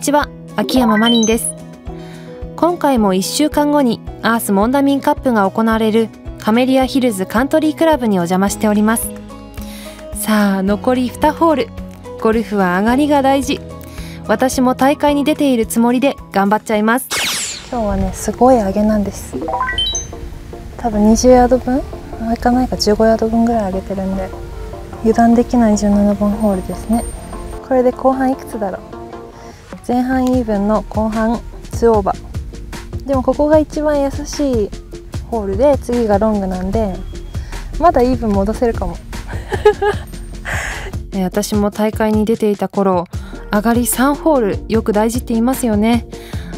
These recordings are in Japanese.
ちは。秋山マリンです。今回も1週間後にアースモンダミンカップが行われるカメリアヒルズカントリークラブにお邪魔しております。さあ残り2ホール。ゴルフは上がりが大事。私も大会に出ているつもりで頑張っちゃいます。今日はねすごい上げなんです。多分20ヤード分？いかないか15ヤード分ぐらい上げてるんで油断できない17番ホールですね。これで後半いくつだろう？前半イーブンの後半2オーバー。でもここが一番優しいホールで次がロングなんでまだイーブン戻せるかも。私も大会に出ていた頃上がり3ホールよく大事って言いますよね。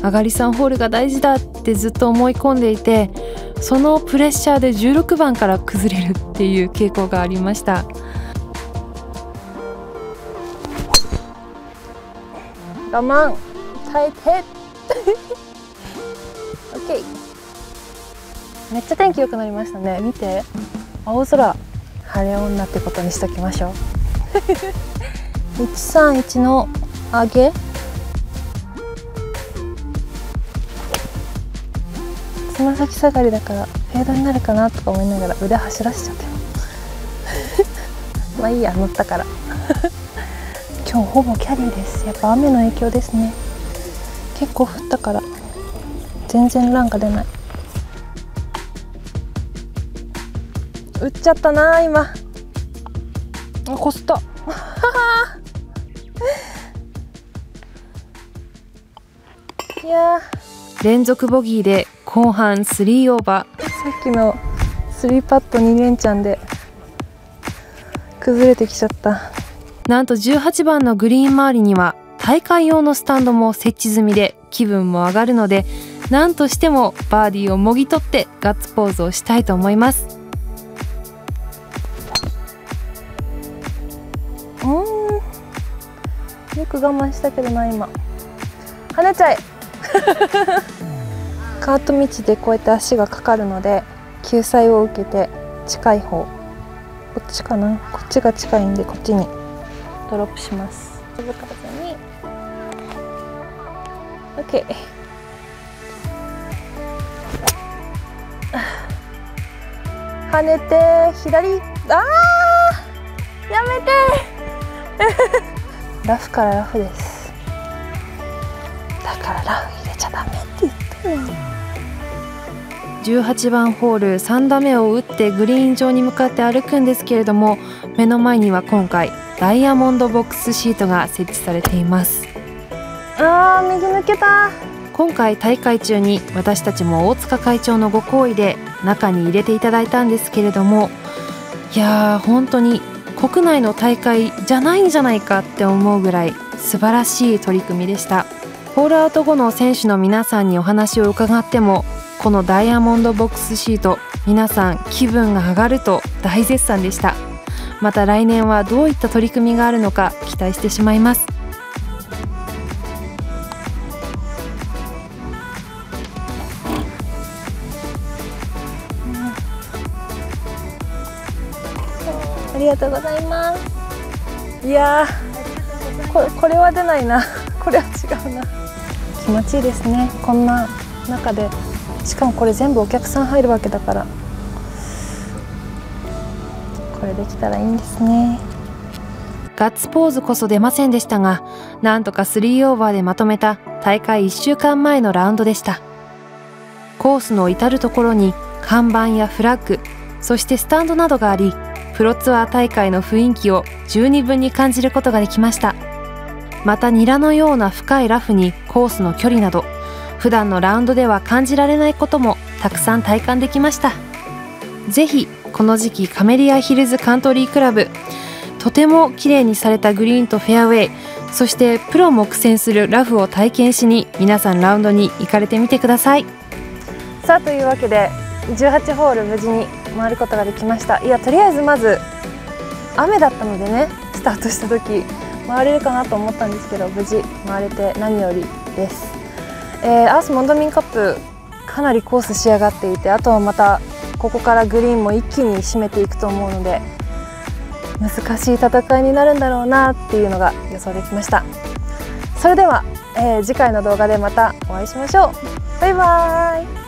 上がり3ホールが大事だってずっと思い込んでいてそのプレッシャーで16番から崩れるっていう傾向がありました。我慢。耐えて。OK めっちゃ天気良くなりましたね。見て。青空。晴れ女ってことにしときましょう。131の上げ。つま先下がりだからフェードになるかなとか思いながら腕走らせちゃって まあいいや乗ったから。今日ほぼキャリーです。やっぱ雨の影響ですね。結構降ったから。全然ランが出ない。打っちゃったな今。あこすった。いや連続ボギーで後半3オーバー。さっきの3パット2連チャンで崩れてきちゃったなんと18番のグリーン周りには大会用のスタンドも設置済みで気分も上がるので何としてもバーディーをもぎ取ってガッツポーズをしたいと思います。うん。よく我慢したけどな今。跳ねちゃえ。カート道でこうやって足がかかるので救済を受けて近い方。こっちかな？こっちが近いんでこっちに。ドロップします。続かずに。OK 跳ねて左。あー！やめて！ラフからラフです。だからラフ入れちゃダメって言ったの18番ホール3打目を打ってグリーン上に向かって歩くんですけれども目の前には今回ダイヤモンドボックスシートが設置されています。あー右抜けた。今回大会中に私たちも大塚会長のご好意で中に入れていただいたんですけれどもいやー本当に国内の大会じゃないんじゃないかって思うぐらい素晴らしい取り組みでした。ホールアウト後の選手の皆さんにお話を伺ってもこのダイヤモンドボックスシート皆さん気分が上がると大絶賛でした。また来年はどういった取り組みがあるのか期待してしまいます。ありがとうございます。いやこれこれは出ないな。これは違うな。気持ちいいですね。こんな中で。しかもこれ全部お客さん入るわけだから。これできたらいいんですね。ガッツポーズこそ出ませんでしたがなんとか3オーバーでまとめた大会1週間前のラウンドでした。コースの至る所に看板やフラッグそしてスタンドなどがありプロツアー大会の雰囲気を十二分に感じることができました。またニラのような深いラフにコースの距離など普段のラウンドでは感じられないこともたくさん体感できました。ぜひこの時期カメリアヒルズカントリークラブとても綺麗にされたグリーンとフェアウェイそしてプロも苦戦するラフを体験しに皆さんラウンドに行かれてみてください。さあというわけで18ホール無事に回ることができました。いやとりあえずまず雨だったのでねスタートした時回れるかなと思ったんですけど無事回れて何よりです、えー、アースモンドミンカップかなりコース仕上がっていてあとはまたここからグリーンも一気に締めていくと思うので難しい戦いになるんだろうなっていうのが予想できました。それではえー次回の動画でまたお会いしましょう。バイバーイ。